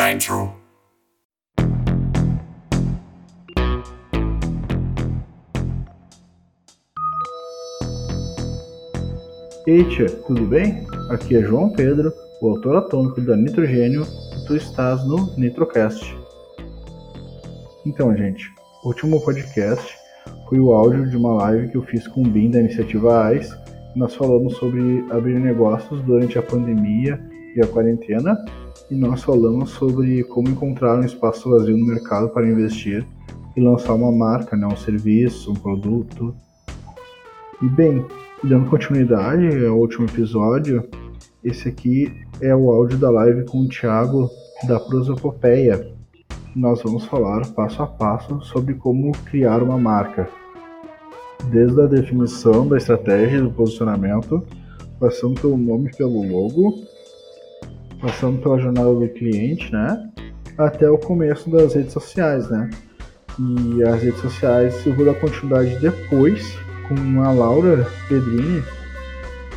Nitro. Ei tia, tudo bem? Aqui é João Pedro, o autor atômico da Nitrogênio, e tu estás no Nitrocast. Então, gente, o último podcast foi o áudio de uma live que eu fiz com o BIM da iniciativa AIS. Nós falamos sobre abrir negócios durante a pandemia e a quarentena, e nós falamos sobre como encontrar um espaço vazio no mercado para investir e lançar uma marca, né, um serviço, um produto. E bem, dando continuidade ao último episódio, esse aqui é o áudio da live com o Thiago da Prosopopeia. Nós vamos falar passo a passo sobre como criar uma marca, desde a definição da estratégia do posicionamento, passando pelo nome, pelo logo, passando pela jornada do cliente, né, até o começo das redes sociais, né. E as redes sociais eu vou dar continuidade depois com a Laura Pedrini,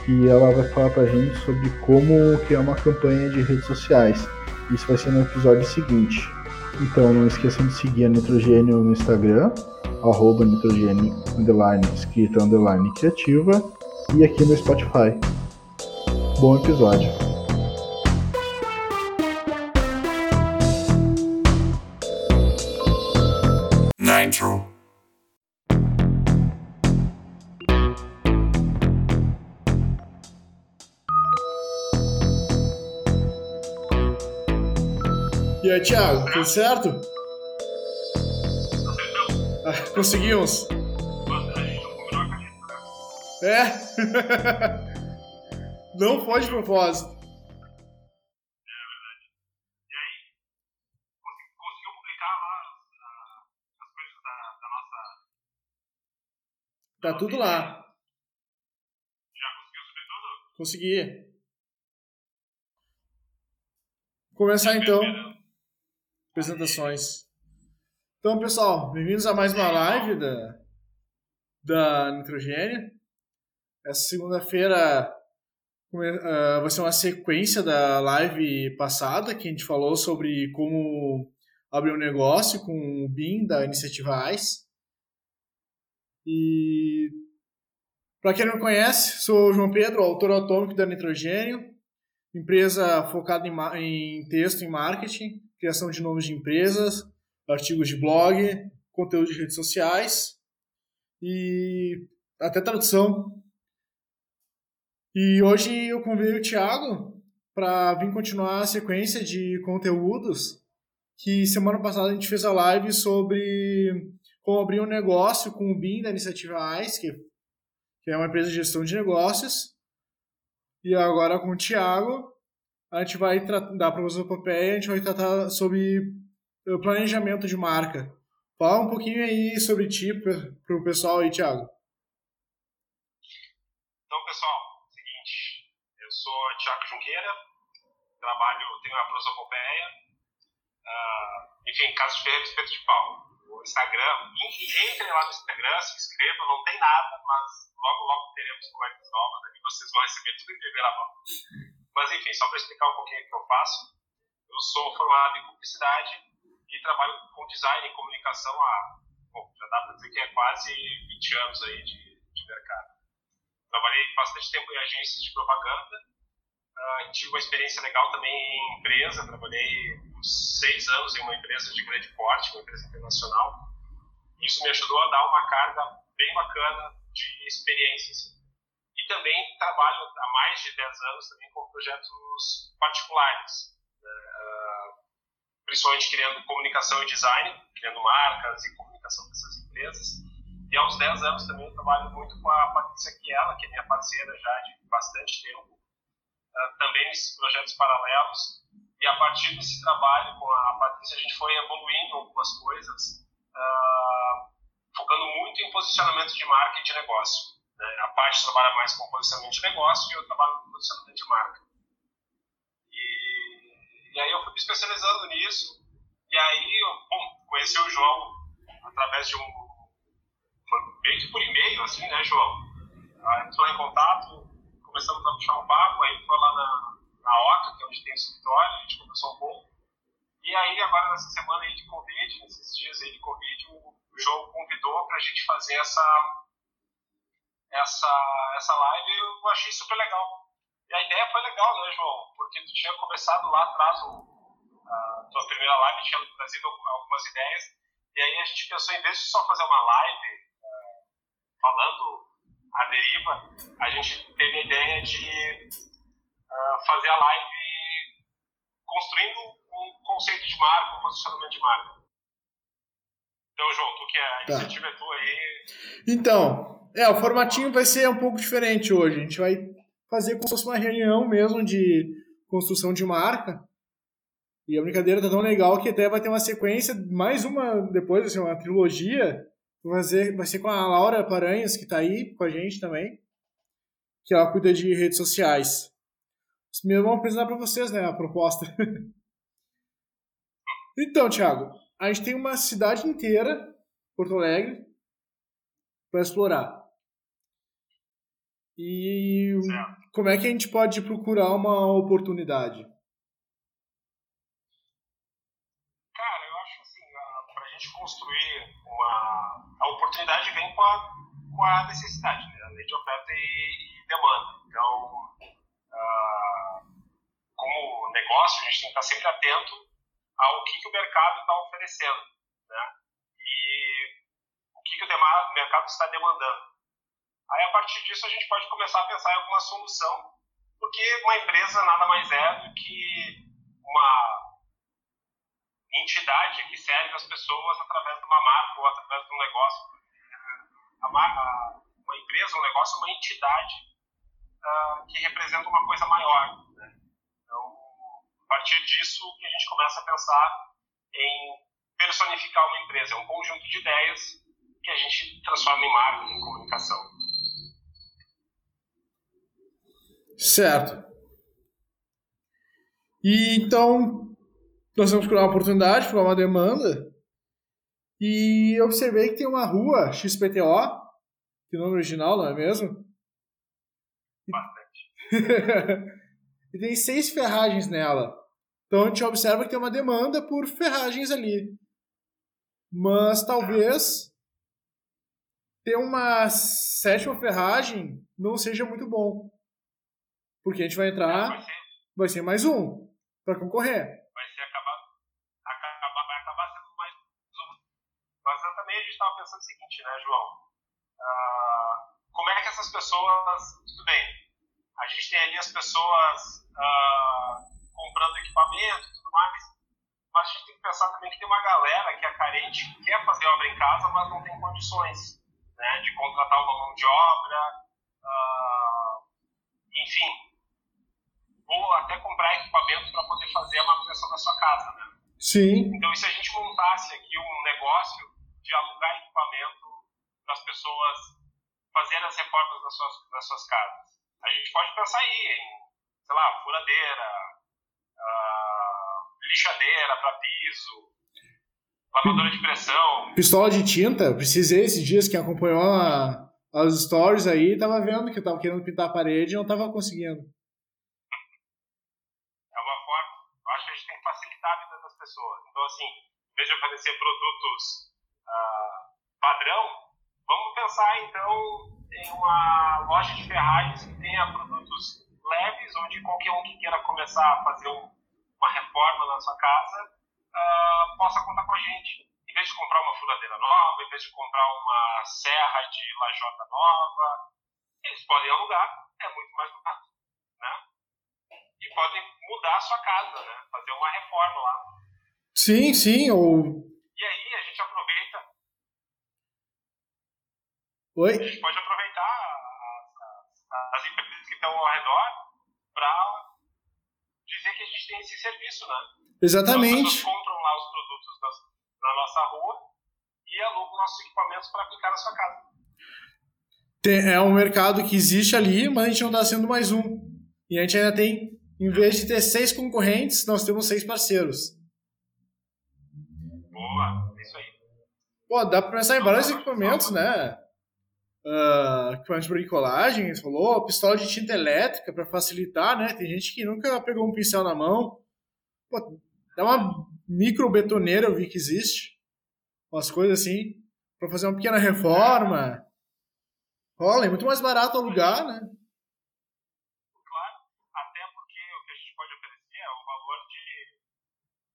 que ela vai falar pra gente sobre como criar uma campanha de redes sociais. Isso vai ser no episódio seguinte. Então não esqueçam de seguir a Nitrogênio no Instagram, arroba nitrogênio, underline, escrita, underline, criativa, e aqui no Spotify. Bom episódio. E aí, Thiago, tudo certo? Ah, conseguimos. É? Não foi de propósito. Tá tudo lá. Já conseguiu subir tudo? Consegui. Começar então. Apresentações. Então, pessoal, bem-vindos a mais uma live da, da Nitrogênio. Essa segunda-feira ah, vai ser uma sequência da live passada, que a gente falou sobre como abrir um negócio com o BIM da iniciativa AIS. E para quem não conhece, sou o João Pedro, autor atômico da Nitrogênio, empresa focada em, em texto e marketing, criação de nomes de empresas, artigos de blog, conteúdo de redes sociais e até tradução. E hoje eu convidei o Thiago para vir continuar a sequência de conteúdos que semana passada a gente fez a live sobre como abrir um negócio com o BIM da iniciativa AIS, que, que é uma empresa de gestão de negócios. E agora com o Thiago, a gente vai tra- dar para você a gente vai tratar sobre o planejamento de marca. Fala um pouquinho aí sobre ti para o pessoal aí, Thiago. Então, pessoal, seguinte. Eu sou Tiago Junqueira, trabalho, tenho a Prosopopeia, ah, enfim, Casa de Ferreira Espeto de Pau. Instagram, en- entrem lá no Instagram, se inscrevam, não tem nada, mas logo, logo teremos coisas novas ali, vocês vão receber tudo em primeira mão. Mas, enfim, só para explicar um pouquinho o que eu faço, eu sou formado em publicidade e trabalho com design e comunicação há, bom, já dá para dizer que é quase 20 anos aí de, de mercado. Trabalhei bastante tempo em agências de propaganda, ah, tive uma experiência legal também em empresa, trabalhei seis anos em uma empresa de grande porte, uma empresa internacional. Isso me ajudou a dar uma carga bem bacana de experiências. E também trabalho há mais de 10 anos também com projetos particulares, né, ah, principalmente criando comunicação e design, criando marcas e comunicação dessas empresas. E há uns 10 anos também eu trabalho muito com a Patrícia Chiela, que é minha parceira já de bastante tempo, ah, também nesses projetos paralelos. E a partir desse trabalho com a Patrícia, a gente foi evoluindo algumas coisas, ah, focando muito em posicionamento de marca e de negócio. Né? A parte trabalha mais com posicionamento de negócio e eu trabalho com posicionamento de marca. E, e aí eu fui me especializando nisso. E aí, eu, bom, conheci o João através de um. Foi meio que por e-mail, assim, né, João? Ah, entrou em contato, começamos a puxar um papo, aí foi lá na, na OCA, que é onde tem o escritório, a gente conversou um pouco. E aí, agora nessa semana aí de Covid, nesses dias aí de Covid, o, o João convidou para a gente fazer essa, essa, essa live e eu achei super legal. E a ideia foi legal, né, João? Porque tu tinha começado lá atrás, o, a tua primeira live tinha trazido algumas ideias, e aí a gente pensou, em vez de só fazer uma live uh, falando a deriva, a gente teve a ideia de uh, fazer a live construindo um conceito de marca, um posicionamento de marca. Então, João, tu que é, a tá. iniciativa é tua aí. Então, é, o formatinho vai ser um pouco diferente hoje. A gente vai fazer como se fosse uma reunião mesmo de construção de marca. E a brincadeira tá tão legal que até vai ter uma sequência, mais uma depois, assim, uma trilogia. Vai ser, vai ser com a Laura Paranhas, que tá aí com a gente também. Que ela cuida de redes sociais. Primeiro vamos apresentar para vocês, né, a proposta. então, Thiago, a gente tem uma cidade inteira, Porto Alegre, para explorar. E certo. como é que a gente pode procurar uma oportunidade? Cara, eu acho assim, para a gente construir uma. A oportunidade vem com a, com a necessidade, né? a lei de oferta e, e demanda. Então, negócio, a gente tem que estar sempre atento ao que, que o mercado está oferecendo, né? E o que, que o mercado está demandando. Aí, a partir disso, a gente pode começar a pensar em alguma solução, porque uma empresa nada mais é do que uma entidade que serve as pessoas através de uma marca ou através de um negócio. A marca, uma empresa, um negócio, é uma entidade uh, que representa uma coisa maior. A partir disso que a gente começa a pensar em personificar uma empresa. É um conjunto de ideias que a gente transforma em marca, em comunicação. Certo. E então, nós vamos criar uma oportunidade, criar uma demanda. E eu observei que tem uma rua XPTO, que nome original, não é mesmo? Bastante. e tem seis ferragens nela. Então a gente observa que tem uma demanda por ferragens ali. Mas talvez ter uma sétima ferragem não seja muito bom. Porque a gente vai entrar, vai ser, vai ser mais um para concorrer. Vai ser acabar, acabar, vai acabar sendo mais um. Mas também a gente estava pensando o seguinte, né, João? Uh, como é que essas pessoas. Tudo bem, a gente tem ali as pessoas uh, comprando equipamento e tudo mais, mas a gente tem que pensar também que tem uma galera que é carente, que quer fazer obra em casa, mas não tem condições né, de contratar uma mão de obra, uh, enfim, ou até comprar equipamento para poder fazer a manutenção da sua casa. Né? Sim. Então, e se a gente montasse aqui um negócio de alugar equipamento para as pessoas fazerem as reformas das suas, das suas casas? A gente pode pensar aí em, sei lá, furadeira, uh, lixadeira para piso, lavadora de pressão. Pistola de tinta, precisei esses dias, quem acompanhou a, as stories aí, tava vendo que eu tava querendo pintar a parede e não tava conseguindo. É uma forma, eu acho que a gente tem que facilitar a vida das pessoas. Então, assim, em vez de oferecer produtos uh, padrão, vamos pensar então em uma loja de ferragens que tenha produtos leves, onde qualquer um que queira começar a fazer um, uma reforma na sua casa uh, possa contar com a gente. Em vez de comprar uma furadeira nova, em vez de comprar uma serra de lajota nova, eles podem alugar, é muito mais barato. Né? E podem mudar a sua casa, né? fazer uma reforma lá. Sim, sim. Ou... E aí a gente aproveita. Oi? A gente pode aproveitar as, as empresas que estão ao redor dizer que a gente tem esse serviço, né? Exatamente. As pessoas compram lá os produtos das, na nossa rua e alugam nossos equipamentos para aplicar na sua casa. Tem, é um mercado que existe ali, mas a gente não está sendo mais um. E a gente ainda tem, em vez de ter seis concorrentes, nós temos seis parceiros. Boa, é isso aí. Pô, dá para pensar em vários equipamentos, né? Uh, equipamentos de bricolagem, falou, pistola de tinta elétrica para facilitar, né? Tem gente que nunca pegou um pincel na mão. Pô, dá uma micro betoneira, eu vi que existe. Umas coisas assim. Pra fazer uma pequena reforma. Olha, é muito mais barato alugar, né? Claro, até porque o que a gente pode oferecer é um valor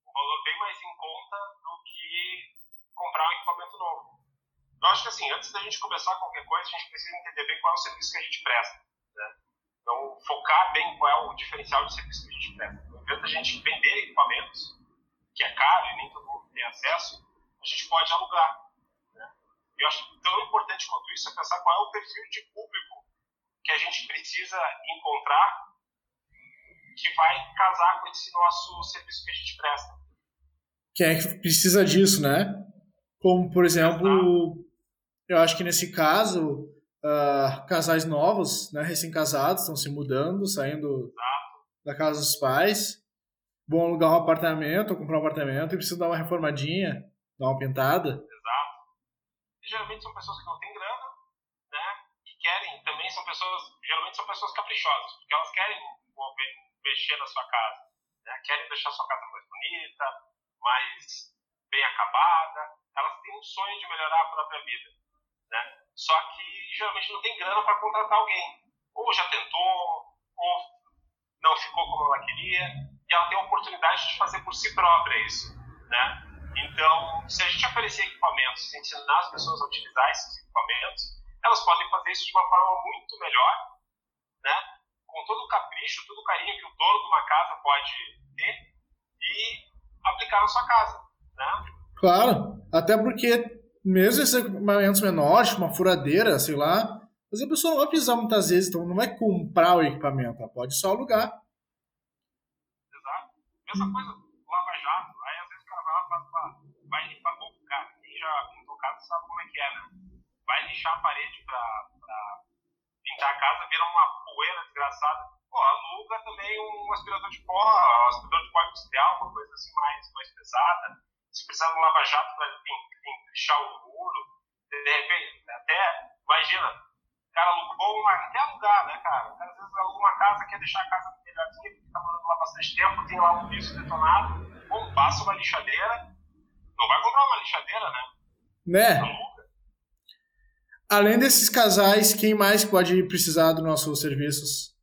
um valor bem mais em conta do que comprar um equipamento novo. Eu acho que assim, antes da gente começar qualquer coisa, a gente precisa entender bem qual é o serviço que a gente presta. Né? Então, focar bem qual é o diferencial de serviço que a gente presta. Então, ao invés da gente vender equipamentos, que é caro e nem todo mundo tem acesso, a gente pode alugar. Né? Eu acho tão importante quanto isso é pensar qual é o perfil de público que a gente precisa encontrar que vai casar com esse nosso serviço que a gente presta. Quem é que precisa disso, né? Como, por exemplo, eu acho que nesse caso, uh, casais novos, né, recém-casados, estão se mudando, saindo da casa dos pais, vão alugar um apartamento ou comprar um apartamento e precisam dar uma reformadinha, dar uma pintada. Exato. E, geralmente são pessoas que não têm grana, né? Que querem, também são pessoas, geralmente são pessoas caprichosas, porque elas querem mexer na sua casa, né? Querem deixar a sua casa mais bonita, mais bem acabada. Elas têm um sonho de melhorar a própria vida, né? Só que geralmente não tem grana para contratar alguém. Ou já tentou, ou não ficou como ela queria, e ela tem a oportunidade de fazer por si própria isso, né? Então, se a gente oferecer equipamentos, se ensinar as pessoas a utilizar esses equipamentos, elas podem fazer isso de uma forma muito melhor, né? Com todo o capricho, todo o carinho que o dono de uma casa pode ter e aplicar na sua casa, né? Claro, até porque mesmo esses equipamentos menores, uma furadeira, sei lá, mas a pessoa não vai precisar muitas vezes, então não vai comprar o equipamento, ela pode só alugar. Exato. Mesma coisa, lava jato, aí às vezes o cara vai lá, faz, vai limpar bom, cara, quem já pintou casa sabe como é que é, né? Vai lixar a parede pra, pra pintar a casa, vira uma poeira desgraçada. Pô, aluga também um aspirador de pó, um aspirador de pó industrial, uma coisa assim mais, mais pesada. Se precisar de um lava-jato para lixar o muro, de repente, até, imagina, o cara alugou uma, até alugar, né, cara? O cara às vezes aluga uma casa, quer deixar a casa melhorzinha, porque tá morando lá bastante tempo, tem lá um piso detonado, bom, passa uma lixadeira, não vai comprar uma lixadeira, né? Né? Aluga. Além desses casais, quem mais pode precisar dos nossos serviços?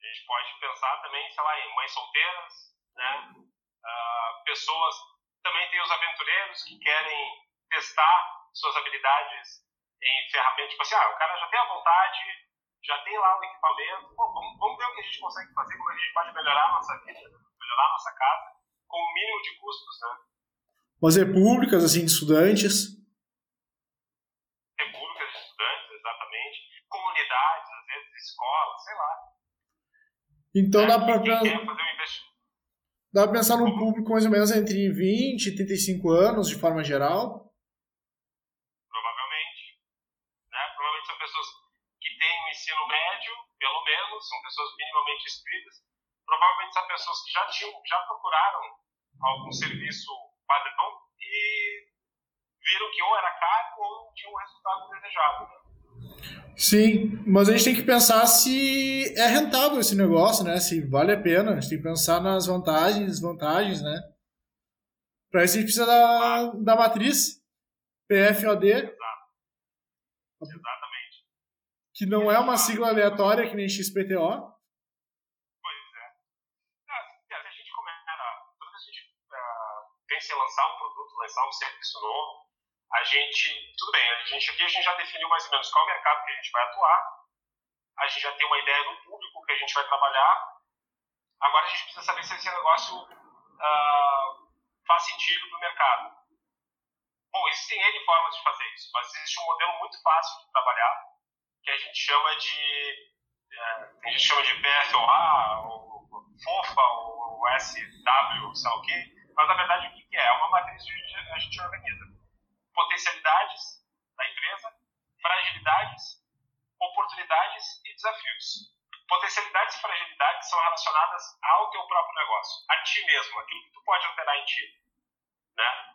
A gente pode pensar também, sei lá, em mães solteiras, né? Uh, pessoas, também tem os aventureiros que querem testar suas habilidades em ferramentas, tipo assim, ah, o cara já tem a vontade, já tem lá o equipamento, pô, vamos, vamos ver o que a gente consegue fazer, como a gente pode melhorar a nossa vida, melhorar a nossa casa, com o mínimo de custos, né? Umas repúblicas, assim, de estudantes. Repúblicas de estudantes, exatamente, comunidades, às vezes escolas, sei lá. Então né? dá pra, Quem quer fazer um investimento dá pra pensar num público mais ou menos entre 20 e 35 anos, de forma geral. provavelmente. Né? Provavelmente são pessoas que têm um ensino médio, pelo menos, são pessoas minimamente instruídas. Provavelmente são pessoas que já tinham, já procuraram algum serviço padrão e viram que ou era caro ou tinha um resultado desejado. Né? Sim, mas a gente tem que pensar se é rentável esse negócio, né? Se vale a pena. A gente tem que pensar nas vantagens e desvantagens, né? Para isso a gente precisa da, da matriz PFOD, Exato. Exatamente. que não é uma sigla aleatória que nem XPTO. Pois é. É, uh, pensa em lançar um produto, lançar um serviço novo, a gente, tudo bem, a gente aqui a gente já definiu mais ou menos qual é o mercado que a gente vai atuar, a gente já tem uma ideia do público que a gente vai trabalhar, agora a gente precisa saber se esse negócio uh, faz sentido para o mercado. Bom, existem N formas de fazer isso, mas existe um modelo muito fácil de trabalhar, que a gente chama de, é, a gente chama de PFOA, ou FOFA, ou SW, sei lá o quê, mas na verdade o que é? É uma matriz que a gente organiza potencialidades da empresa, fragilidades, oportunidades e desafios. Potencialidades e fragilidades são relacionadas ao teu próprio negócio, a ti mesmo, aquilo que tu pode alterar em ti. Né?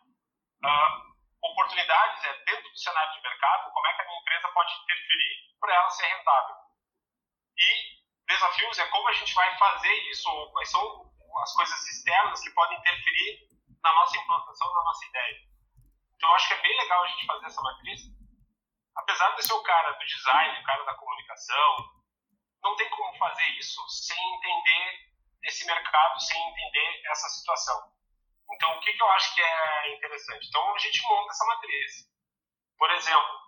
Uh, oportunidades é dentro do cenário de mercado, como é que a minha empresa pode interferir para ela ser rentável. E desafios é como a gente vai fazer isso, ou quais são as coisas externas que podem interferir na nossa implantação, na nossa ideia. Então, eu acho que é bem legal a gente fazer essa matriz. Apesar de ser o cara do design, o cara da comunicação, não tem como fazer isso sem entender esse mercado, sem entender essa situação. Então, o que, que eu acho que é interessante? Então, a gente monta essa matriz. Por exemplo,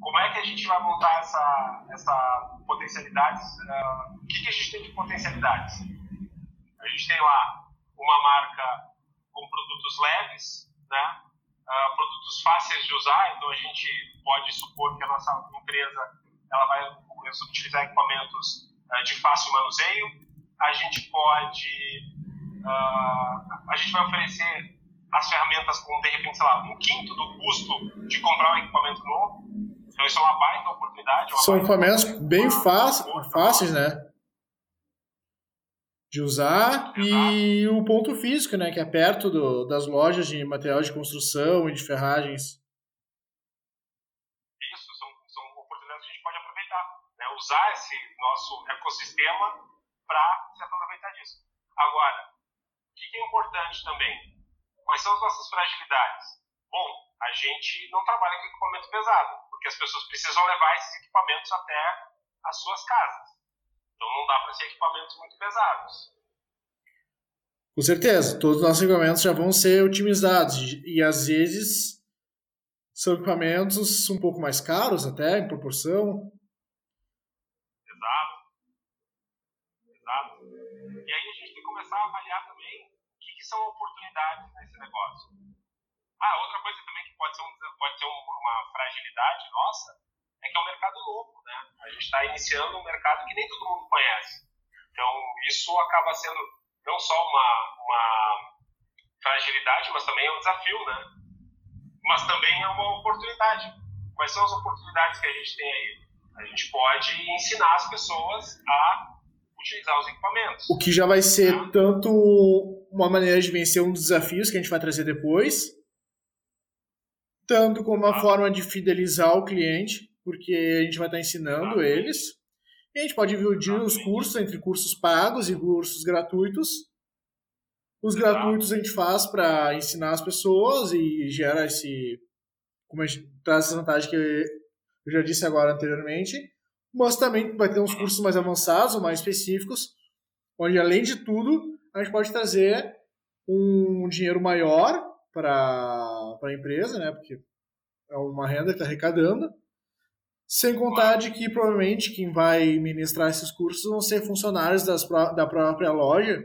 como é que a gente vai montar essa, essa potencialidades? Uh, o que, que a gente tem de potencialidades? A gente tem lá uma marca com produtos leves, né? Uh, produtos fáceis de usar, então a gente pode supor que a nossa empresa ela vai utilizar equipamentos uh, de fácil manuseio. A gente pode, uh, a gente vai oferecer as ferramentas com de repente, sei lá, um quinto do custo de comprar um equipamento novo. Então isso é uma baita oportunidade. Uma São equipamentos bem fáceis, fáceis, né? De usar e o ponto físico, né? Que é perto do, das lojas de material de construção e de ferragens. Isso, são, são oportunidades que a gente pode aproveitar. Né? Usar esse nosso ecossistema para se aproveitar disso. Agora, o que é importante também? Quais são as nossas fragilidades? Bom, a gente não trabalha com equipamento pesado, porque as pessoas precisam levar esses equipamentos até as suas casas. Então não dá para ser equipamentos muito pesados. Com certeza, todos os nossos equipamentos já vão ser otimizados e às vezes são equipamentos um pouco mais caros até, em proporção. Exato. Exato. E aí a gente tem que começar a avaliar também o que, que são oportunidades nesse negócio. Ah, outra coisa também que pode ser, um, pode ser uma fragilidade nossa é que é um mercado novo, né? A gente está iniciando um mercado que nem todo mundo conhece. Então, isso acaba sendo não só uma, uma fragilidade, mas também é um desafio, né? Mas também é uma oportunidade. Quais são as oportunidades que a gente tem aí? A gente pode ensinar as pessoas a utilizar os equipamentos. O que já vai ser tanto uma maneira de vencer um dos desafios que a gente vai trazer depois, tanto como uma forma de fidelizar o cliente, porque a gente vai estar ensinando eles. E a gente pode dividir os cursos entre cursos pagos e cursos gratuitos. Os gratuitos a gente faz para ensinar as pessoas e gera esse. Como a gente traz essa vantagem que eu já disse agora anteriormente. Mas também vai ter uns cursos mais avançados ou mais específicos, onde além de tudo, a gente pode trazer um dinheiro maior para a empresa, né? Porque é uma renda que está arrecadando. Sem contar de que provavelmente quem vai ministrar esses cursos vão ser funcionários das, da própria loja,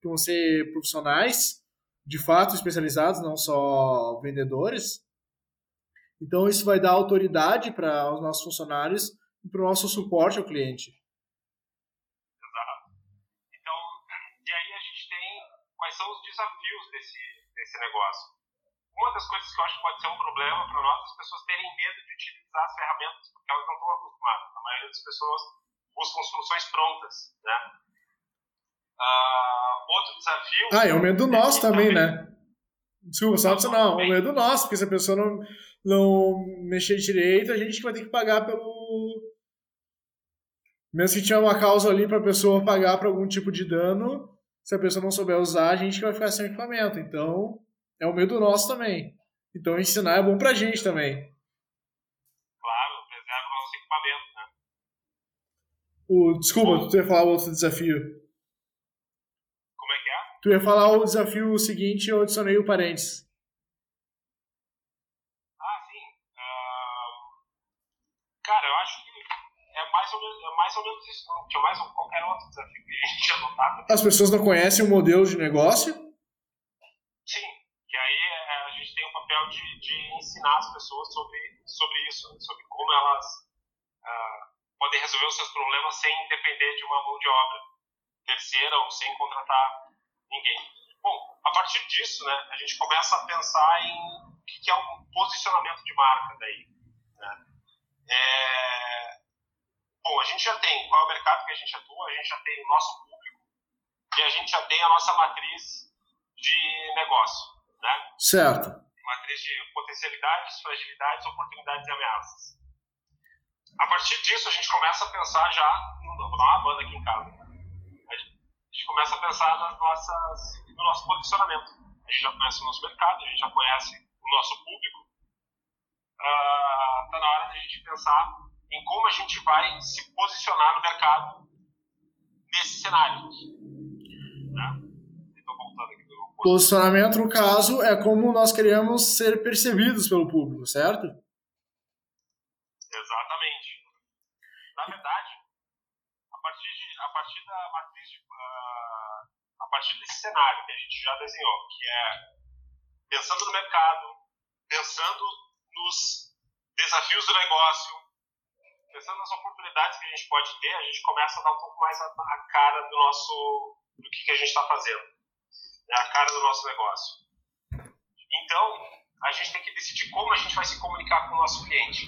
que vão ser profissionais, de fato especializados, não só vendedores. Então isso vai dar autoridade para os nossos funcionários e para o nosso suporte ao cliente. Exato. Então, e aí a gente tem quais são os desafios desse, desse negócio. Uma das coisas que eu acho que pode ser um problema para nós, as pessoas terem medo de utilizar as ferramentas, porque elas não estão acostumadas. A maioria das pessoas buscam soluções prontas, né? Uh, outro desafio... Ah, é o medo nosso também, né? Desculpa, só não, não, o medo nosso, porque se a pessoa não, não mexer direito, a gente vai ter que pagar pelo... Mesmo que tiver uma causa ali para a pessoa pagar por algum tipo de dano, se a pessoa não souber usar, a gente vai ficar sem equipamento. Então, é o medo nosso também. Então ensinar é bom pra gente também. Claro, preserva o nosso equipamento, né? O, desculpa, tu ia falar outro desafio. Como é que é? Tu ia falar o desafio seguinte eu adicionei o parênteses. Ah, sim. Uh, cara, eu acho que é mais ou menos, é mais ou menos isso. Não tinha mais qualquer outro desafio que a gente tinha notado. As pessoas não conhecem o modelo de negócio? Sim, que aí é, a gente tem o papel de, de ensinar as pessoas sobre, sobre isso, né? sobre como elas uh, podem resolver os seus problemas sem depender de uma mão de obra terceira ou sem contratar ninguém. Bom, a partir disso, né, a gente começa a pensar em o que é um posicionamento de marca daí. Né? É... Bom, a gente já tem qual é o mercado que a gente atua, a gente já tem o nosso público e a gente já tem a nossa matriz de negócio, né? Certo. Matriz de potencialidades, fragilidades, oportunidades e ameaças. A partir disso, a gente começa a pensar já. Vou dar uma banda aqui em casa. gente começa a pensar nas nossas, no nosso posicionamento. A gente já conhece o nosso mercado, a gente já conhece o nosso público. Está uh, na hora da gente pensar em como a gente vai se posicionar no mercado nesse cenário. Posicionamento, no caso, é como nós queremos ser percebidos pelo público, certo? Exatamente. Na verdade, a partir, de, a partir da matriz, de, uh, a partir desse cenário que a gente já desenhou, que é pensando no mercado, pensando nos desafios do negócio, pensando nas oportunidades que a gente pode ter, a gente começa a dar um pouco mais a, a cara do nosso, do que, que a gente está fazendo é a cara do nosso negócio. Então, a gente tem que decidir como a gente vai se comunicar com o nosso cliente.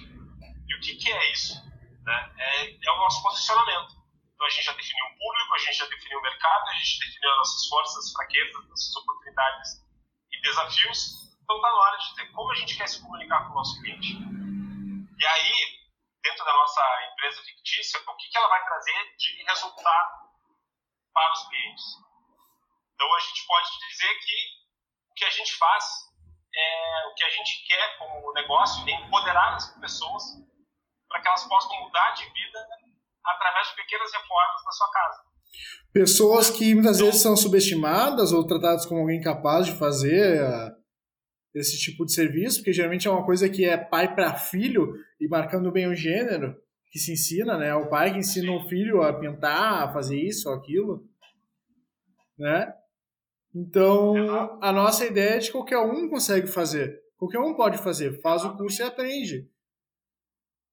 E o que, que é isso? Né? É, é, o nosso posicionamento. Então, a gente já definiu o público, a gente já definiu o mercado, a gente definiu as nossas forças, fraquezas, nossas oportunidades e desafios. Então, está na hora de ter como a gente quer se comunicar com o nosso cliente. E aí, dentro da nossa empresa fictícia, o que, que ela vai trazer de resultado para os clientes? Então a gente pode dizer que o que a gente faz, é, o que a gente quer como negócio é empoderar as pessoas para que elas possam mudar de vida através de pequenas reformas na sua casa. Pessoas que muitas vezes são subestimadas ou tratadas como alguém capaz de fazer uh, esse tipo de serviço, porque geralmente é uma coisa que é pai para filho e marcando bem o gênero que se ensina, né? O pai que ensina o filho a pintar, a fazer isso aquilo, né? Então, a nossa ideia é de qualquer um consegue fazer. Qualquer um pode fazer. Faz o curso e aprende.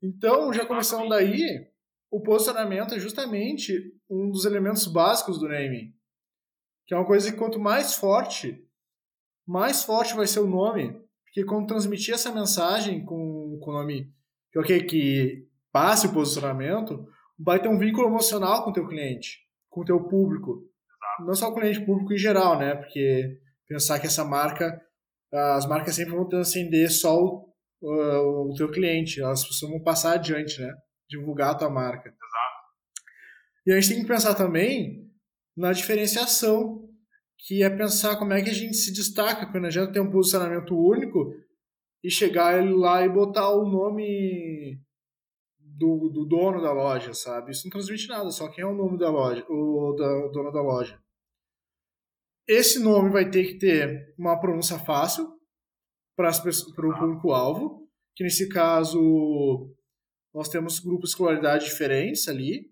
Então, já começando daí, o posicionamento é justamente um dos elementos básicos do naming. Que é uma coisa que quanto mais forte, mais forte vai ser o nome. Porque quando transmitir essa mensagem com, com o nome que, okay, que passe o posicionamento, vai ter um vínculo emocional com o teu cliente, com o teu público não só o cliente público em geral, né? Porque pensar que essa marca, as marcas sempre vão transcender só o, o, o teu cliente, elas vão passar adiante, né? Divulgar a tua marca. Exato. E a gente tem que pensar também na diferenciação, que é pensar como é que a gente se destaca quando a gente tem um posicionamento único e chegar lá e botar o nome do, do, dono da loja, sabe? Isso não transmite nada, só quem é o nome da loja, o, da, o dono da loja. Esse nome vai ter que ter uma pronúncia fácil para o público-alvo, que nesse caso nós temos grupos de escolaridade diferentes ali.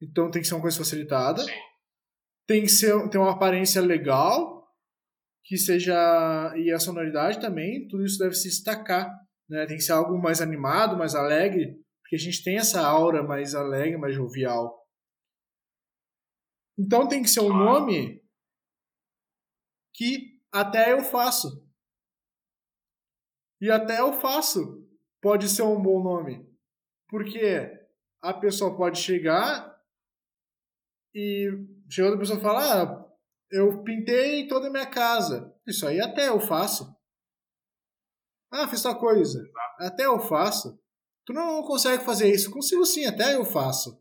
Então tem que ser uma coisa facilitada. Tem que ser, ter uma aparência legal, que seja. e a sonoridade também, tudo isso deve se destacar. Né? Tem que ser algo mais animado, mais alegre, porque a gente tem essa aura mais alegre, mais jovial. Então tem que ser um nome que até eu faço. E até eu faço pode ser um bom nome. Porque a pessoa pode chegar e chega outra pessoa e fala: ah, eu pintei toda a minha casa. Isso aí até eu faço. Ah, fiz tal coisa. Até eu faço. Tu não consegue fazer isso. Consigo sim, até eu faço.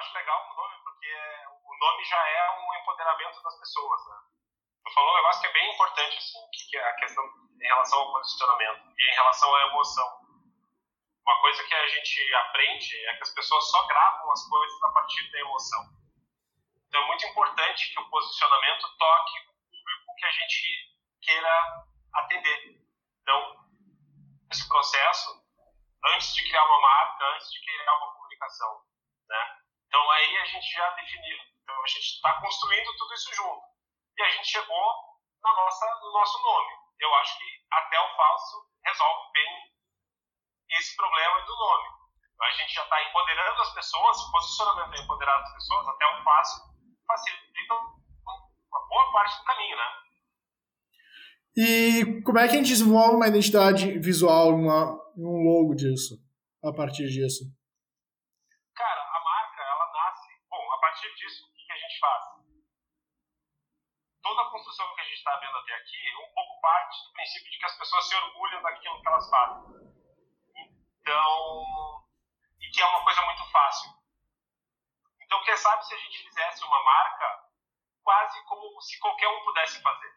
Acho legal o nome, porque o nome já é um empoderamento das pessoas, né? Tu falou um negócio que é bem importante, assim, que é a questão em relação ao posicionamento e em relação à emoção. Uma coisa que a gente aprende é que as pessoas só gravam as coisas a partir da emoção. Então é muito importante que o posicionamento toque o público que a gente queira atender. Então, esse processo, antes de criar uma marca, antes de criar uma comunicação, né? Então aí a gente já definiu então a gente está construindo tudo isso junto. E a gente chegou na nossa, no nosso nome. Eu acho que até o falso resolve bem esse problema do nome. Então, a gente já está empoderando as pessoas, posicionamento é empoderar as pessoas, até o fácil facilita uma boa parte do caminho, né? E como é que a gente desenvolve uma identidade visual, uma, um logo disso, a partir disso? Cara, a marca, ela nasce. A partir disso, faz. Toda a construção que a gente está vendo até aqui um pouco parte do princípio de que as pessoas se orgulham daquilo que elas fazem. Então, e que é uma coisa muito fácil. Então, quem sabe se a gente fizesse uma marca quase como se qualquer um pudesse fazer.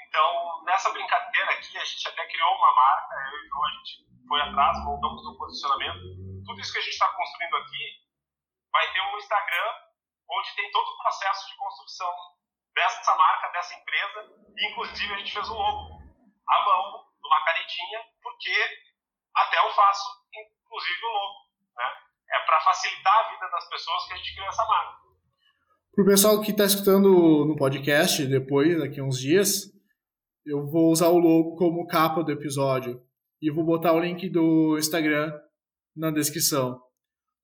Então, nessa brincadeira aqui, a gente até criou uma marca, eu e o João, a gente foi atrás, montamos um posicionamento. Tudo isso que a gente está construindo aqui vai ter um Instagram onde tem todo o processo de construção dessa marca, dessa empresa, e inclusive a gente fez um logo à mão, numa canetinha, porque até eu faço, inclusive, o logo. Né? É para facilitar a vida das pessoas que a gente criou essa marca. Para o pessoal que está escutando no podcast depois, daqui a uns dias, eu vou usar o logo como capa do episódio e vou botar o link do Instagram na descrição.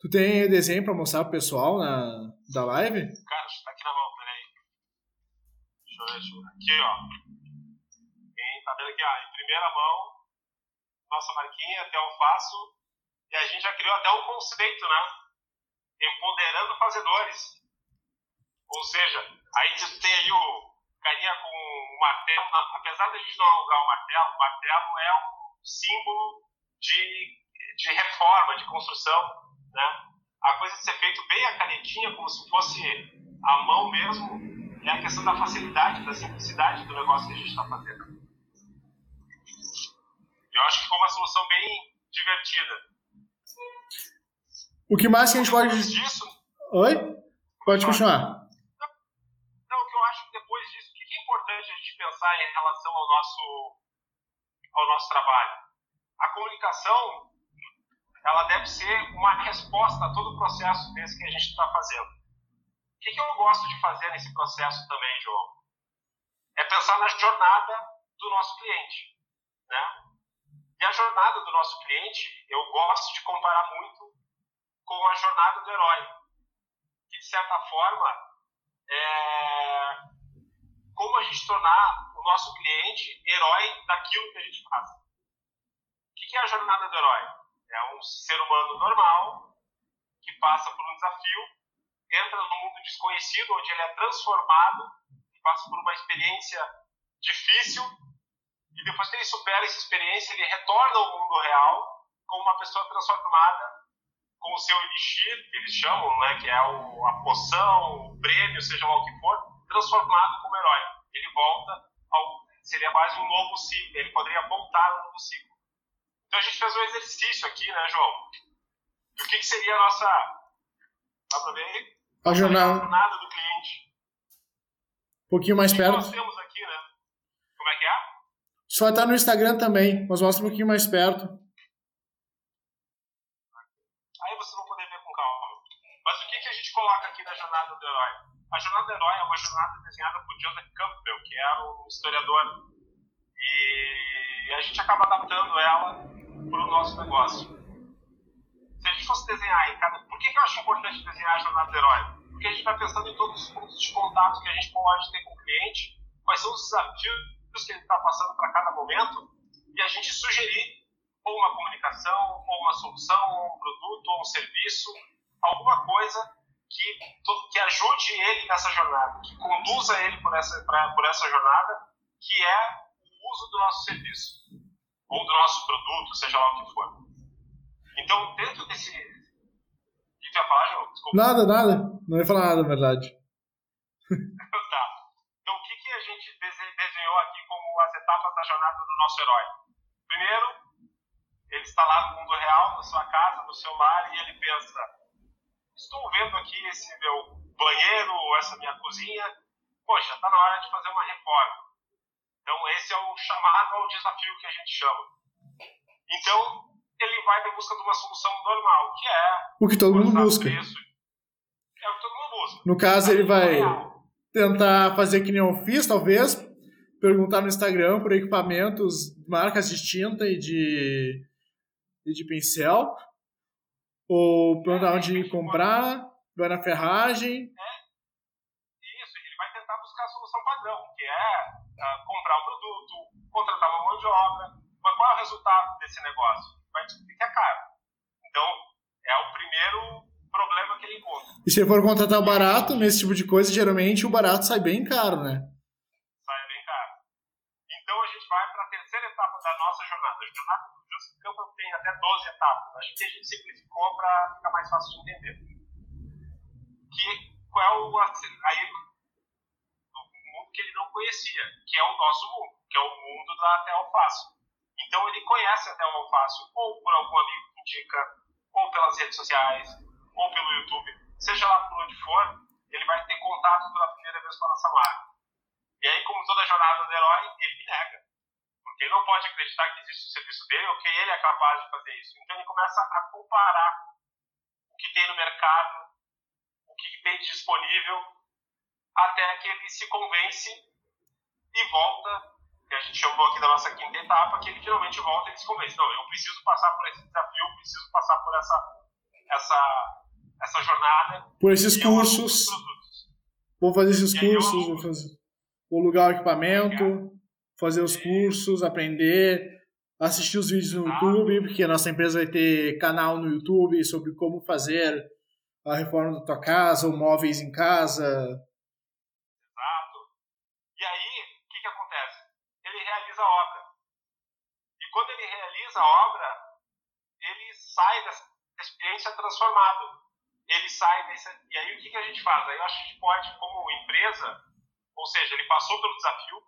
Tu tem desenho para mostrar pro pessoal na da live? Cara, tá aqui na mão, peraí. Deixa eu ver, deixa eu ver. Aqui, ó. Quem tá vendo aqui, ó, em primeira mão, nossa marquinha, até eu faço. E a gente já criou até um conceito, né? Empoderando fazedores. Ou seja, aí tu tem aí o carinha com o martelo. Apesar da gente não alugar o martelo, o martelo é um símbolo de, de reforma, de construção. Né? A coisa de ser feito bem a canetinha, como se fosse a mão mesmo, é a questão da facilidade, da simplicidade do negócio que a gente está fazendo. Eu acho que ficou uma solução bem divertida. O que mais que a gente pode. Depois disso, Oi? Pode continuar. não, o que eu acho que depois disso, o que é importante a gente pensar em relação ao nosso, ao nosso trabalho? A comunicação ela deve ser uma resposta a todo o processo desse que a gente está fazendo. O que, que eu gosto de fazer nesse processo também, João? É pensar na jornada do nosso cliente. Né? E a jornada do nosso cliente, eu gosto de comparar muito com a jornada do herói. Que, de certa forma, é como a gente tornar o nosso cliente herói daquilo que a gente faz. O que é a jornada do herói? É um ser humano normal que passa por um desafio, entra no mundo desconhecido, onde ele é transformado, passa por uma experiência difícil, e depois que ele supera essa experiência, ele retorna ao mundo real como uma pessoa transformada, com o seu elixir, que eles chamam, né, que é o, a poção, o prêmio, seja lá o que for, transformado como herói. Ele volta ao. seria mais um novo ciclo, ele poderia voltar ao novo ciclo. Então a gente fez um exercício aqui, né, João? E o que, que seria a nossa. Dá pra ver aí? A jornada. A jornada do cliente. Um pouquinho mais O que perto. nós temos aqui, né? Como é que é? Isso vai estar no Instagram também, mas mostra um pouquinho mais perto. Aí vocês vão poder ver com calma. Mas o que, que a gente coloca aqui na jornada do herói? A jornada do herói é uma jornada desenhada por Joseph Campbell, que era um historiador. E a gente acaba adaptando ela para o nosso negócio. Se a gente fosse desenhar em cada. Por que, que eu acho importante desenhar a jornada do herói? Porque a gente vai pensando em todos os pontos de contato que a gente pode ter com o cliente, quais são os desafios que ele está passando para cada momento, e a gente sugerir ou uma comunicação, ou uma solução, ou um produto, ou um serviço, alguma coisa que, que ajude ele nessa jornada, que conduza ele por essa, pra, por essa jornada, que é o uso do nosso serviço, ou do nosso produto, seja lá o que for. Então, dentro desse. O que tu ia falar, João? Desculpa. Nada, nada. Não ia falar nada, na verdade. Tá. Então, o que, que a gente dese- desenhou aqui como as etapas da jornada do nosso herói? Primeiro, ele está lá no mundo real, na sua casa, no seu lar, e ele pensa: estou vendo aqui esse meu banheiro, ou essa minha cozinha, poxa, está na hora de fazer uma reforma. Então, esse é o chamado ao desafio que a gente chama. Então, ele vai em busca de uma solução normal, que é O que todo mundo busca. preço. É o que todo mundo busca. No caso, ele vai Real. tentar fazer que nem eu fiz, talvez. Perguntar no Instagram por equipamentos, marcas de tinta e de, e de pincel. Ou perguntar onde comprar, vai na ferragem. Isso, ele vai tentar buscar a solução padrão, que é ah, comprar um produto, contratar uma mão de obra. Mas qual é o resultado desse negócio? Vai descobrir que é caro. Então, é o primeiro problema que ele encontra. E se for contratar o barato, nesse tipo de coisa, geralmente o barato sai bem caro, né? Sai bem caro. Então, a gente vai para a terceira etapa da nossa jornada. A jornada do Joseph Campbell tem até 12 etapas. Acho que a gente simplificou para ficar mais fácil de entender. que qual é o aí o mundo que ele conhecia, que é o nosso mundo, que é o mundo da até alface. Então ele conhece até o alface ou por algum amigo que indica, ou pelas redes sociais, ou pelo YouTube, seja lá por onde for, ele vai ter contato pela primeira vez com a nossa marca. E aí, como toda jornada do herói, ele nega. Porque ele não pode acreditar que existe o serviço dele ou que ele é capaz de fazer isso. Então ele começa a comparar o que tem no mercado, o que tem disponível, até que ele se convence e volta, que a gente chamou aqui da nossa quinta etapa, que ele finalmente volta e se convence. Não, eu preciso passar por esse desafio, eu preciso passar por essa, essa, essa jornada. Por esses cursos. Vou fazer esses cursos, eu... vou fazer vou alugar o equipamento, fazer os cursos, aprender, assistir os vídeos no YouTube, porque a nossa empresa vai ter canal no YouTube sobre como fazer a reforma da tua casa, ou móveis em casa. Exato. E aí, o que, que acontece? Ele realiza a obra. E quando ele realiza a obra, ele sai dessa experiência transformado. Ele sai dessa. E aí, o que, que a gente faz? Aí eu acho que a gente pode, como empresa, ou seja, ele passou pelo desafio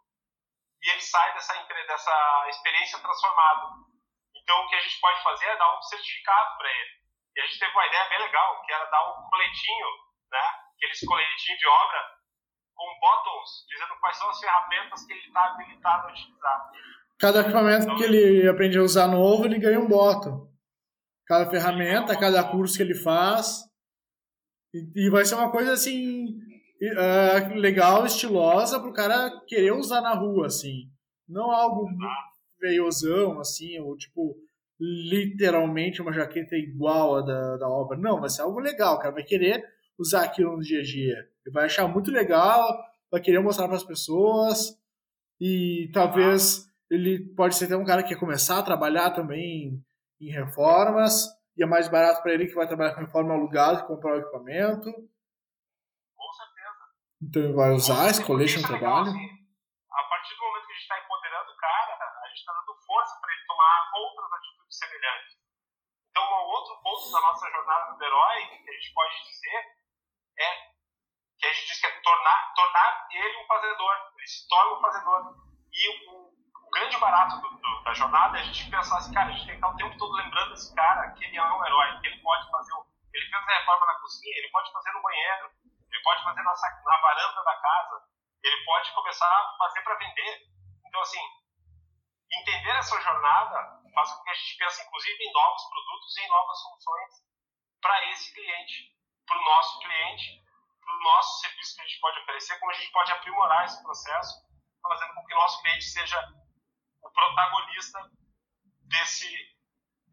e ele sai dessa, dessa experiência transformado. Então, o que a gente pode fazer é dar um certificado para ele. E a gente teve uma ideia bem legal, que era dar um coletinho, né? Aqueles coletinhos de obra com botões, dizendo quais são as ferramentas que ele está habilitado a utilizar. Cada equipamento então, que ele aprende a usar novo, ele ganha um botão. Cada ferramenta, cada curso que ele faz. E, e vai ser uma coisa assim uh, legal, estilosa para o cara querer usar na rua, assim. Não algo veiosão, assim, ou tipo, literalmente uma jaqueta igual a da, da obra. Não, vai ser algo legal, o cara vai querer usar aquilo no dia a dia. Ele vai achar muito legal, vai querer mostrar para as pessoas e talvez ele pode ser até um cara que quer começar a trabalhar também em reformas e é mais barato para ele que vai trabalhar com reforma alugada e comprar o equipamento. Então ele vai usar, escolher um trabalho. Assim, a partir do momento que a gente está empoderando o cara, a gente está dando força para ele tomar outras atitudes semelhantes. Então, um outro ponto da nossa jornada do herói que a gente pode dizer é que a gente diz que é tornar, tornar ele um fazedor. Ele se torna um fazedor. E o grande barato do, do, da jornada é a gente pensar assim, cara, a gente tem que estar o tempo todo lembrando esse cara que ele é um herói, que ele pode fazer. Ele fez a reforma na cozinha, ele pode fazer no banheiro, ele pode fazer na, na varanda da casa, ele pode começar a fazer para vender. Então, assim, entender essa jornada faz com que a gente pense, inclusive, em novos produtos e em novas soluções para esse cliente, para o nosso cliente, para o nosso serviço que a gente pode oferecer, como a gente pode aprimorar esse processo, fazendo com que o nosso cliente seja o protagonista desse,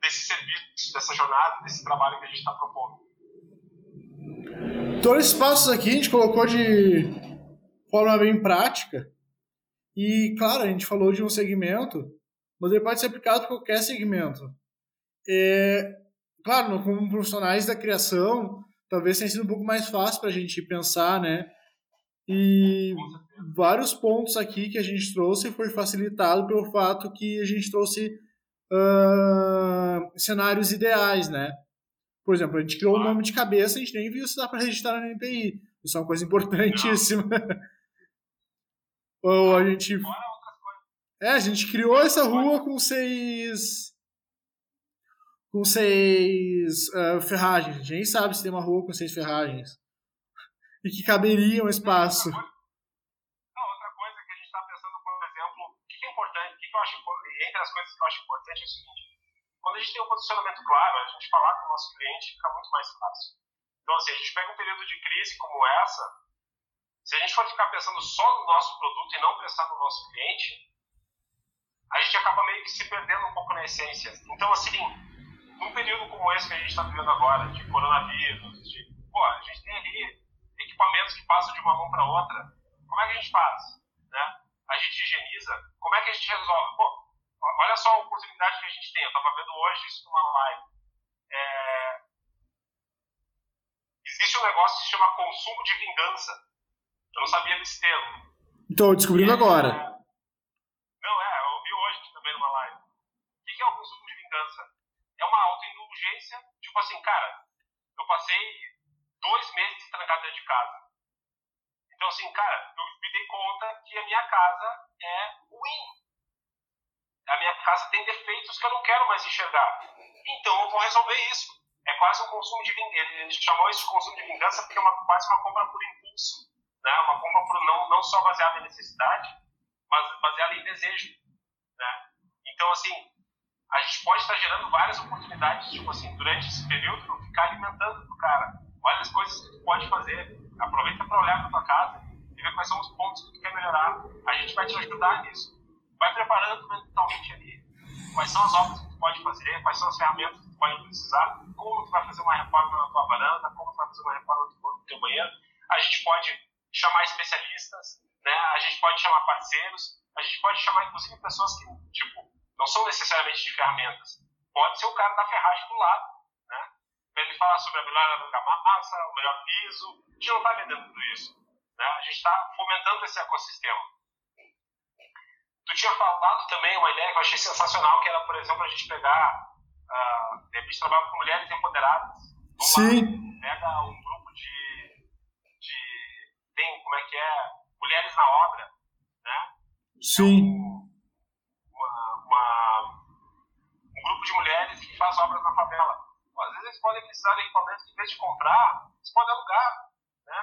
desse serviço, dessa jornada, desse trabalho que a gente está propondo. Todos esses passos aqui a gente colocou de forma bem prática. E, claro, a gente falou de um segmento, mas ele pode ser aplicado para qualquer segmento. É, claro, como profissionais da criação, talvez tenha sido um pouco mais fácil para a gente pensar, né? E vários pontos aqui que a gente trouxe foi facilitado pelo fato que a gente trouxe uh, cenários ideais, né? Por exemplo, a gente criou o nome de cabeça, a gente nem viu se dá para registrar no NPI. Isso é uma coisa importantíssima. Ou a gente. É, a gente criou essa rua com seis. Com seis uh, ferragens. A gente nem sabe se tem uma rua com seis ferragens. E que caberia um espaço. Não, outra coisa que a gente está pensando, por exemplo, o que é importante, o que eu acho entre as coisas que eu acho importante é o seguinte quando a gente tem um posicionamento claro, a gente falar com o nosso cliente fica muito mais fácil. Então, assim, a gente pega um período de crise como essa, se a gente for ficar pensando só no nosso produto e não pensar no nosso cliente, a gente acaba meio que se perdendo um pouco na essência. Então, assim, num período como esse que a gente está vivendo agora, de coronavírus, de, pô, a gente tem ali equipamentos que passam de uma mão para outra, como é que a gente faz? Né? A gente higieniza, como é que a gente resolve? Pô, Olha só a oportunidade que a gente tem. Eu estava vendo hoje isso numa live. É... Existe um negócio que se chama consumo de vingança. Eu não sabia desse termo. Estou descobrindo é... agora. Não, é, eu ouvi hoje também numa live. O que é o consumo de vingança? É uma autoindulgência, tipo assim, cara, eu passei dois meses trancado dentro de casa. Então, assim, cara, eu me dei conta que a minha casa é ruim. A minha casa tem defeitos que eu não quero mais enxergar. Então, eu vou resolver isso. É quase um consumo de vingança. Ele chamou isso de consumo de vingança porque é uma, quase uma compra por impulso. Né? Uma compra por não, não só baseada em necessidade, mas baseada em desejo. Né? Então, assim, a gente pode estar gerando várias oportunidades, tipo assim, durante esse período, ficar alimentando o cara. Olha as coisas que tu pode fazer. Aproveita para olhar para tua casa e ver quais são os pontos que tu quer melhorar. A gente vai te ajudar nisso. Vai preparando mentalmente ali quais são as obras que tu pode fazer, quais são as ferramentas que tu pode precisar, como tu vai fazer uma reforma na tua varanda, como tu vai fazer uma reforma no teu banheiro. A gente pode chamar especialistas, né? a gente pode chamar parceiros, a gente pode chamar inclusive pessoas que, tipo, não são necessariamente de ferramentas. Pode ser o cara da ferragem do lado, ele falar sobre a melhor massa, o melhor piso. A gente não está vendendo tudo isso. Né? A gente está fomentando esse ecossistema. Tu tinha falado também uma ideia que eu achei sensacional, que era, por exemplo, a gente pegar, uh, de repente, trabalhar com mulheres empoderadas. Vamos Sim. Lá, pega um grupo de, de, tem, como é que é, mulheres na obra, né? Sim. Então, uma, um grupo de mulheres que faz obras na favela. Eles podem precisar de equipamentos, em vez de comprar, eles podem alugar. Né?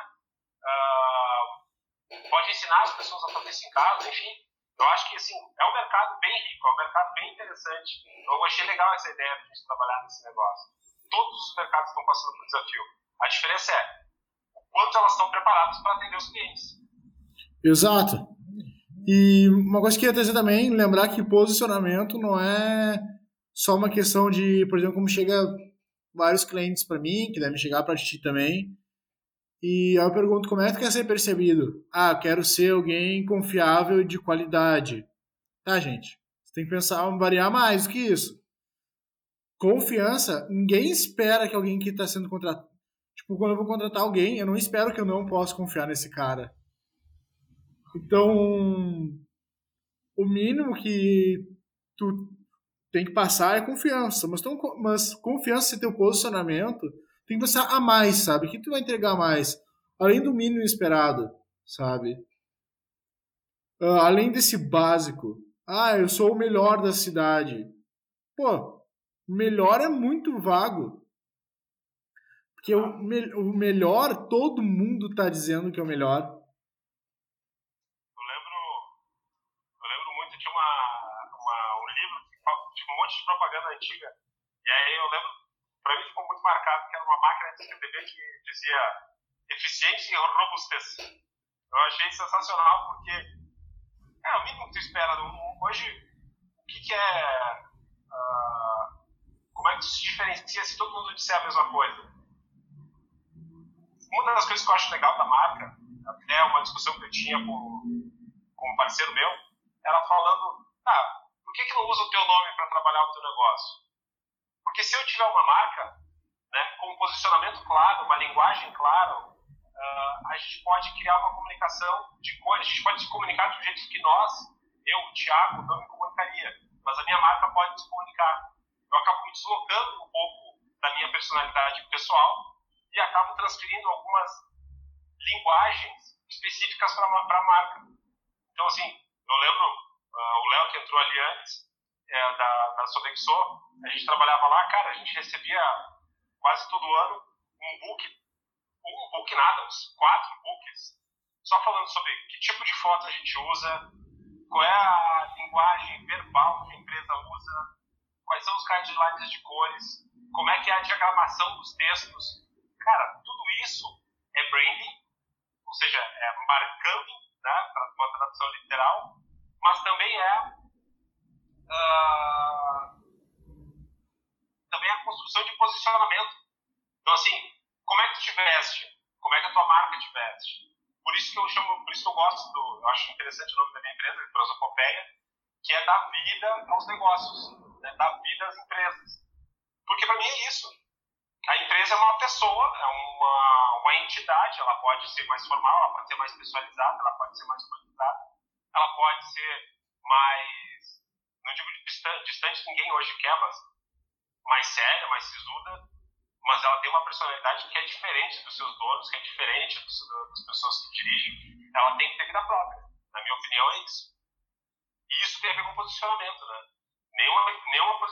Uh, pode ensinar as pessoas a fazer isso em casa, enfim. Eu acho que assim, é um mercado bem rico, é um mercado bem interessante. Eu achei legal essa ideia de a gente trabalhar nesse negócio. Todos os mercados estão passando por desafio. A diferença é o quanto elas estão preparadas para atender os clientes. Exato. E uma coisa que eu ia dizer também, lembrar que posicionamento não é só uma questão de, por exemplo, como chega vários clientes para mim, que devem chegar para ti também. E eu pergunto, como é que tu quer ser percebido? Ah, quero ser alguém confiável e de qualidade. Tá, gente? Você tem que pensar, variar mais do que isso. Confiança, ninguém espera que alguém que está sendo contratado. Tipo, quando eu vou contratar alguém, eu não espero que eu não possa confiar nesse cara. Então, o mínimo que tu tem que passar é confiança. Mas, tão, mas confiança em teu posicionamento, tem que passar a mais, sabe? O que tu vai entregar mais? Além do mínimo esperado, sabe? Uh, além desse básico. Ah, eu sou o melhor da cidade. Pô, melhor é muito vago. Porque o, me o melhor, todo mundo tá dizendo que é o melhor. monte de propaganda antiga. E aí eu lembro, para mim ficou muito marcado que era uma máquina de escrever que dizia eficiência e robustez. Eu achei sensacional porque é o mínimo que tu espera. Hoje, o que, que é. Uh, como é que tu se diferencia se todo mundo disser a mesma coisa? Uma das coisas que eu acho legal da marca, até uma discussão que eu tinha com, com um parceiro meu, era falando, tá, que, que não usa o teu nome para trabalhar o teu negócio? Porque se eu tiver uma marca, né, com um posicionamento claro, uma linguagem clara, uh, a gente pode criar uma comunicação de cores, a gente pode se comunicar de um jeito que nós, eu, o Thiago, não me comunicaria, mas a minha marca pode se comunicar. Eu acabo me deslocando um pouco da minha personalidade pessoal e acabo transferindo algumas linguagens específicas para a marca. Então, assim, eu lembro o Léo que entrou ali antes, é, da, da Sodexo, a gente trabalhava lá, cara, a gente recebia quase todo ano um book, um book nada, uns quatro books, só falando sobre que tipo de foto a gente usa, qual é a linguagem verbal que a empresa usa, quais são os guidelines de cores, como é que é a diagramação dos textos. Cara, tudo isso é branding, ou seja, é marcando, né, para uma tradução literal, mas também é uh, também a construção de posicionamento. Então, assim, como é que tu te veste? Como é que a tua marca te veste? Por isso que eu chamo, por isso que eu gosto do, eu acho interessante o nome da minha empresa, Prosopopeia, que é dar vida aos negócios, né? dar vida às empresas. Porque para mim é isso. A empresa é uma pessoa, é uma, uma entidade, ela pode ser mais formal, ela pode ser mais pessoalizada, ela pode ser mais ela pode ser mais, não digo distante, distante ninguém hoje quer, mas mais séria, mais sisuda, mas ela tem uma personalidade que é diferente dos seus donos, que é diferente dos, das pessoas que dirigem. Ela tem que ter vida própria. Na minha opinião, é isso. E isso tem a ver com posicionamento, né? Nenhuma, nenhuma,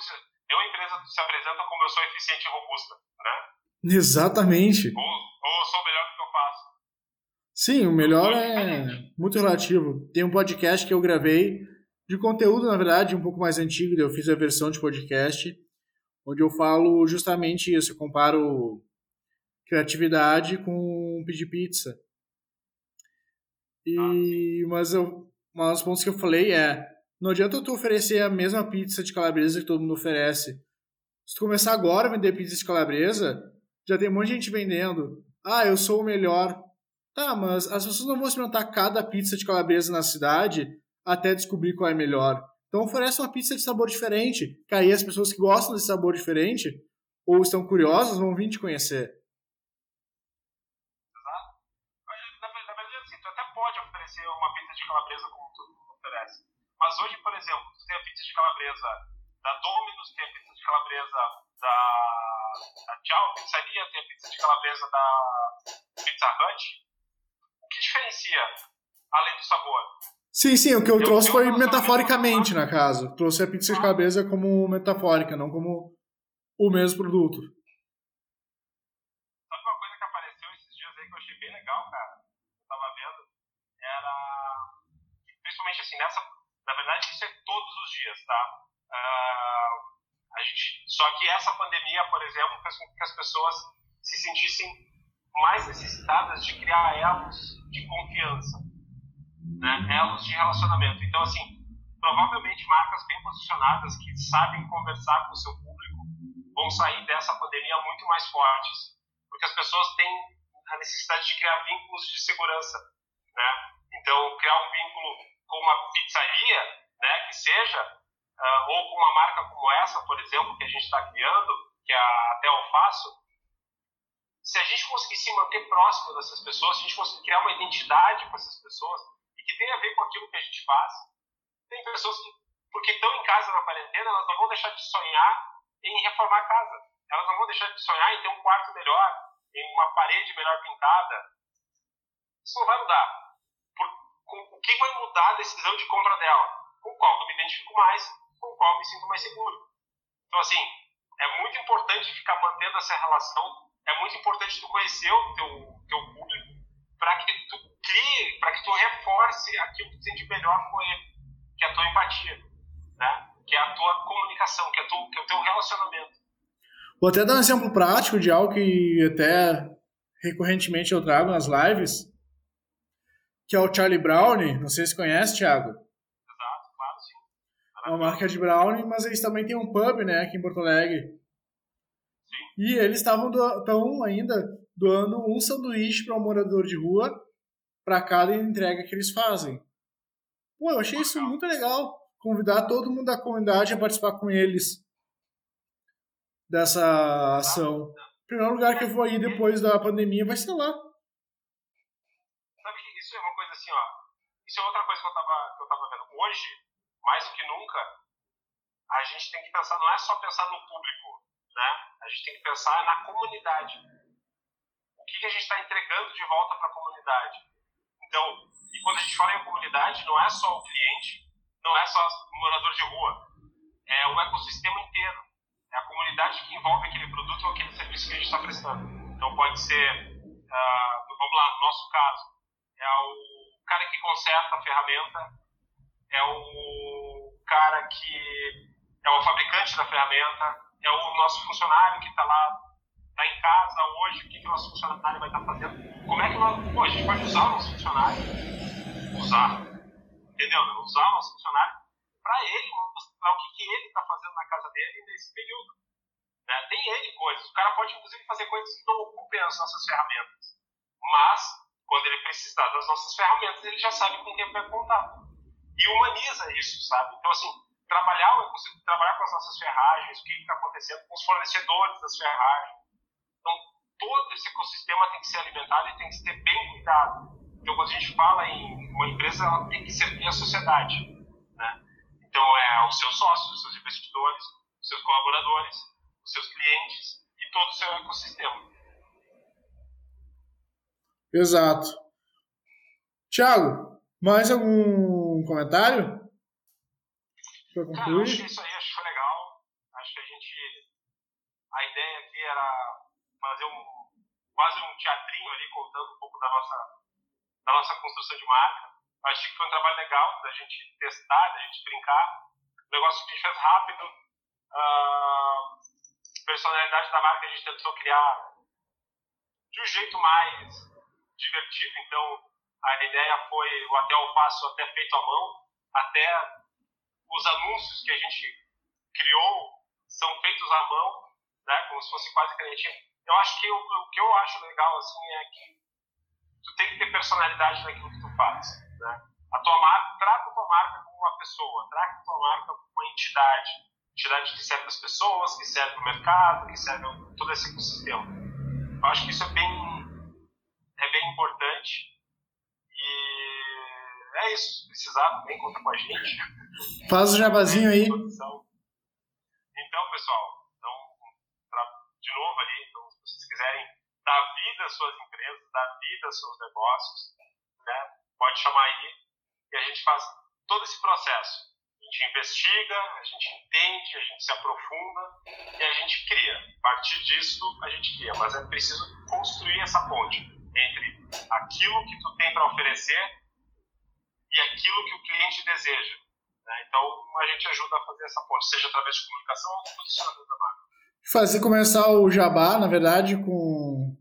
nenhuma empresa se apresenta como eu sou eficiente e robusta, né? Exatamente. Ou, ou eu sou melhor. Sim, o melhor é muito relativo. Tem um podcast que eu gravei de conteúdo, na verdade, um pouco mais antigo, eu fiz a versão de podcast, onde eu falo justamente isso, eu comparo criatividade com pedir pizza. E, mas eu, um dos pontos que eu falei é, não adianta tu oferecer a mesma pizza de calabresa que todo mundo oferece. Se tu começar agora a vender pizza de calabresa, já tem um monte de gente vendendo. Ah, eu sou o melhor. Tá, mas as pessoas não vão experimentar cada pizza de calabresa na cidade até descobrir qual é melhor. Então oferece uma pizza de sabor diferente, que aí as pessoas que gostam desse sabor diferente ou estão curiosas vão vir te conhecer. Exato. Na verdade, assim, tu até pode oferecer uma pizza de calabresa como todo mundo oferece. Mas hoje, por exemplo, tu tem a pizza de calabresa da Domino's, tem a pizza de calabresa da, da Tchau Pizzaria, tem a pizza de calabresa da Pizza Hut. O que diferencia, além do sabor? Sim, sim, o que eu, eu trouxe foi metaforicamente, na casa. Trouxe a pizza de calabresa como metafórica, não como o mesmo produto. Sabe uma coisa que apareceu esses dias aí que eu achei bem legal, cara? Eu tava vendo. Era. Principalmente assim, nessa. Na verdade, isso é todos os dias, tá? Uh, a gente, só que essa pandemia, por exemplo, fez com que as pessoas se sentissem mais necessitadas de criar elos de confiança né, elos de relacionamento. Então, assim, provavelmente marcas bem posicionadas que sabem conversar com o seu público vão sair dessa pandemia muito mais fortes, porque as pessoas têm a necessidade de criar vínculos de segurança, né? Então, criar um vínculo com uma pizzaria, né, que seja, uh, ou com uma marca como essa, por exemplo, que a gente está criando, que é a Até Alfaço, se a gente conseguir se manter próximo dessas pessoas, se a gente conseguir criar uma identidade com essas pessoas, que tem a ver com aquilo que a gente faz. Tem pessoas que, porque estão em casa na quarentena, elas não vão deixar de sonhar em reformar a casa. Elas não vão deixar de sonhar em ter um quarto melhor, em uma parede melhor pintada. Isso não vai mudar. Por, com, o que vai mudar a decisão de compra dela? Com qual eu me identifico mais, com qual eu me sinto mais seguro. Então, assim, é muito importante ficar mantendo essa relação. É muito importante tu conhecer o teu, teu público para que tu crie, para que tu reforce aquilo que tu tem de melhor com ele, que é a tua empatia, né? que é a tua comunicação, que é, tu, que é o teu relacionamento. Vou até dar um exemplo prático de algo que até recorrentemente eu trago nas lives, que é o Charlie Brown. Não sei se conhece, Thiago. Exato, claro, sim. É uma marca de Brown, mas eles também têm um pub, né, aqui em Porto Alegre. E eles estavam do, ainda doando um sanduíche para um morador de rua para cada entrega que eles fazem. Pô, eu achei isso muito legal. Convidar todo mundo da comunidade a participar com eles dessa ação. O primeiro lugar que eu vou ir depois da pandemia vai ser lá. Sabe que isso é uma coisa assim, ó. Isso é outra coisa que eu tava, que eu tava vendo. Hoje, mais do que nunca, a gente tem que pensar, não é só pensar no público, né? A gente tem que pensar na comunidade. O que, que a gente está entregando de volta para a comunidade? Então, e quando a gente fala em comunidade, não é só o cliente, não é só o morador de rua, é o ecossistema inteiro. É a comunidade que envolve aquele produto ou aquele serviço que a gente está prestando. Então, pode ser, uh, vamos lá, no nosso caso, é o cara que conserta a ferramenta, é o cara que é o fabricante da ferramenta, é o nosso funcionário que está lá está em casa hoje, o que, que o nosso funcionário vai estar tá fazendo, como é que nós, pô, a gente pode usar o nosso funcionário, usar, entendeu? Usar o nosso funcionário para ele mostrar o que, que ele está fazendo na casa dele nesse período. Né? Tem ele coisas, o cara pode inclusive fazer coisas que não ocupem as nossas ferramentas, mas quando ele precisar das nossas ferramentas, ele já sabe com quem vai contar. E humaniza isso, sabe? Então, assim, trabalhar, trabalhar com as nossas ferragens, o que está acontecendo com os fornecedores das ferragens, então, todo esse ecossistema tem que ser alimentado e tem que ser bem cuidado. Então, quando a gente fala em uma empresa, ela tem que servir a sociedade. Né? Então, é os seus sócios, os seus investidores, os seus colaboradores, os seus clientes e todo o seu ecossistema. Exato. Tiago, mais algum comentário? Para Cara, eu concluir? acho que isso aí acho foi legal. Acho que a gente. A ideia aqui era fazer um quase um teatrinho ali, contando um pouco da nossa, da nossa construção de marca. Acho que foi um trabalho legal da gente testar, da gente brincar. Um negócio que a gente fez rápido. Ah, personalidade da marca a gente tentou criar de um jeito mais divertido. Então, a ideia foi o até alface até feito à mão, até os anúncios que a gente criou são feitos à mão, né, como se fosse quase canetinha. Eu acho que o, que eu acho legal assim é que tu tem que ter personalidade naquilo que tu faz, né? A tua marca, trata a tua marca como uma pessoa, trata a tua marca como uma entidade, entidade que serve as pessoas, que serve o mercado, que serve todo esse ecossistema. Eu acho que isso é bem é bem importante é isso. Precisar também conta com a gente. Faz o jabazinho aí. Então, pessoal, então, de novo ali, então, se vocês quiserem dar vida às suas empresas, dar vida aos seus negócios, né, pode chamar aí e a gente faz todo esse processo. A gente investiga, a gente entende, a gente se aprofunda e a gente cria. A partir disso, a gente cria. Mas é preciso construir essa ponte entre aquilo que tu tem para oferecer e aquilo que o cliente deseja. Né? Então, a gente ajuda a fazer essa ponte, seja através de comunicação ou posicionamento da marca. Fazer começar o jabá, na verdade, com,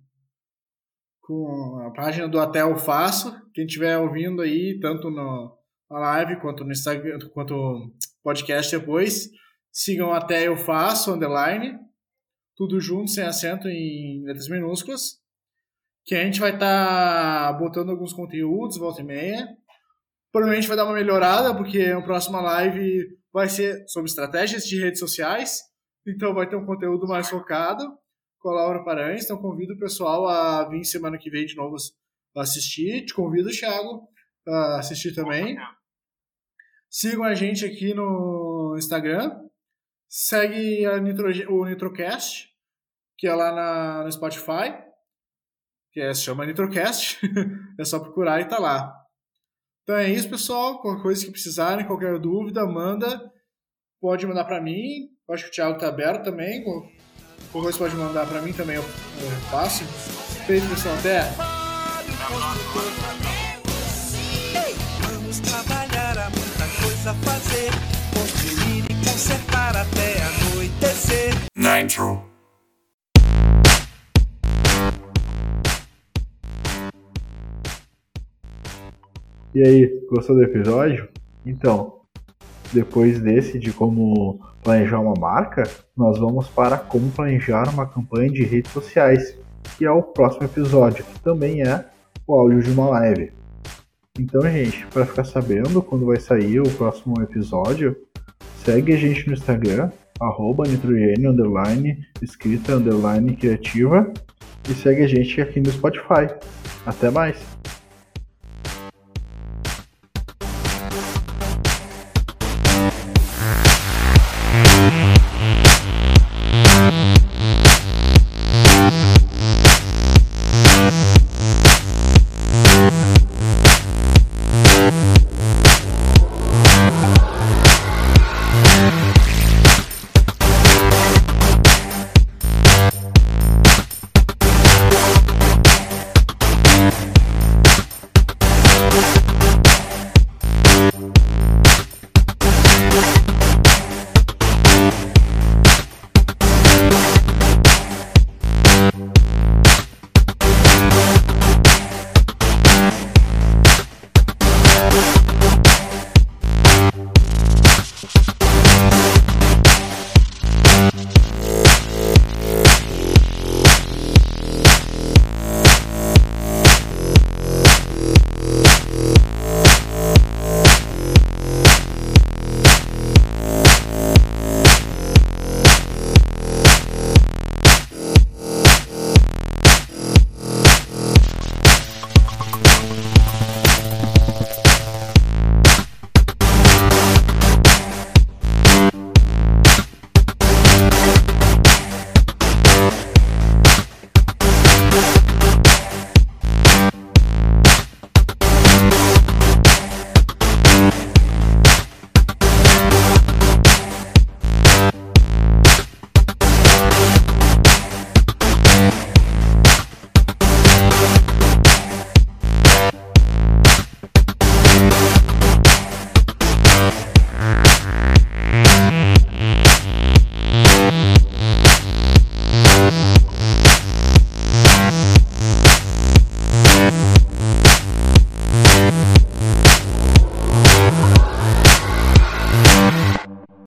com a página do Eu Faço. Quem estiver ouvindo aí, tanto no, na live quanto no Instagram, quanto podcast depois, sigam Até Eu Faço, underline, tudo junto, sem acento em letras minúsculas. Que a gente vai estar tá botando alguns conteúdos, volta e meia. Provavelmente vai dar uma melhorada, porque a próxima live vai ser sobre estratégias de redes sociais. Então vai ter um conteúdo mais focado com a Laura Paranhos. Então convido o pessoal a vir semana que vem de novo assistir. Te convido, Thiago, a assistir também. Sigam a gente aqui no Instagram. Segue Nitro, o Nitrocast, que é lá na, no Spotify, que é, se chama Nitrocast. é só procurar e tá lá. Então é isso, pessoal. Qualquer coisa que precisarem, qualquer dúvida, manda. Pode mandar para mim. Eu acho que o Thiago tá aberto também. Qualquer coisa pode mandar para mim também, eu, eu faço. Feito, pessoal. Até. Vamos trabalhar, há muita coisa a fazer. Construir e consertar até anoitecer. Nitro. E aí, gostou do episódio? Então, depois desse de como planejar uma marca, nós vamos para como planejar uma campanha de redes sociais, que é o próximo episódio, que também é o áudio de uma live. Então, gente, para ficar sabendo quando vai sair o próximo episódio, segue a gente no Instagram, arroba nitrogênio, underline, escrita, underline, criativa, e segue a gente aqui no Spotify. Até mais!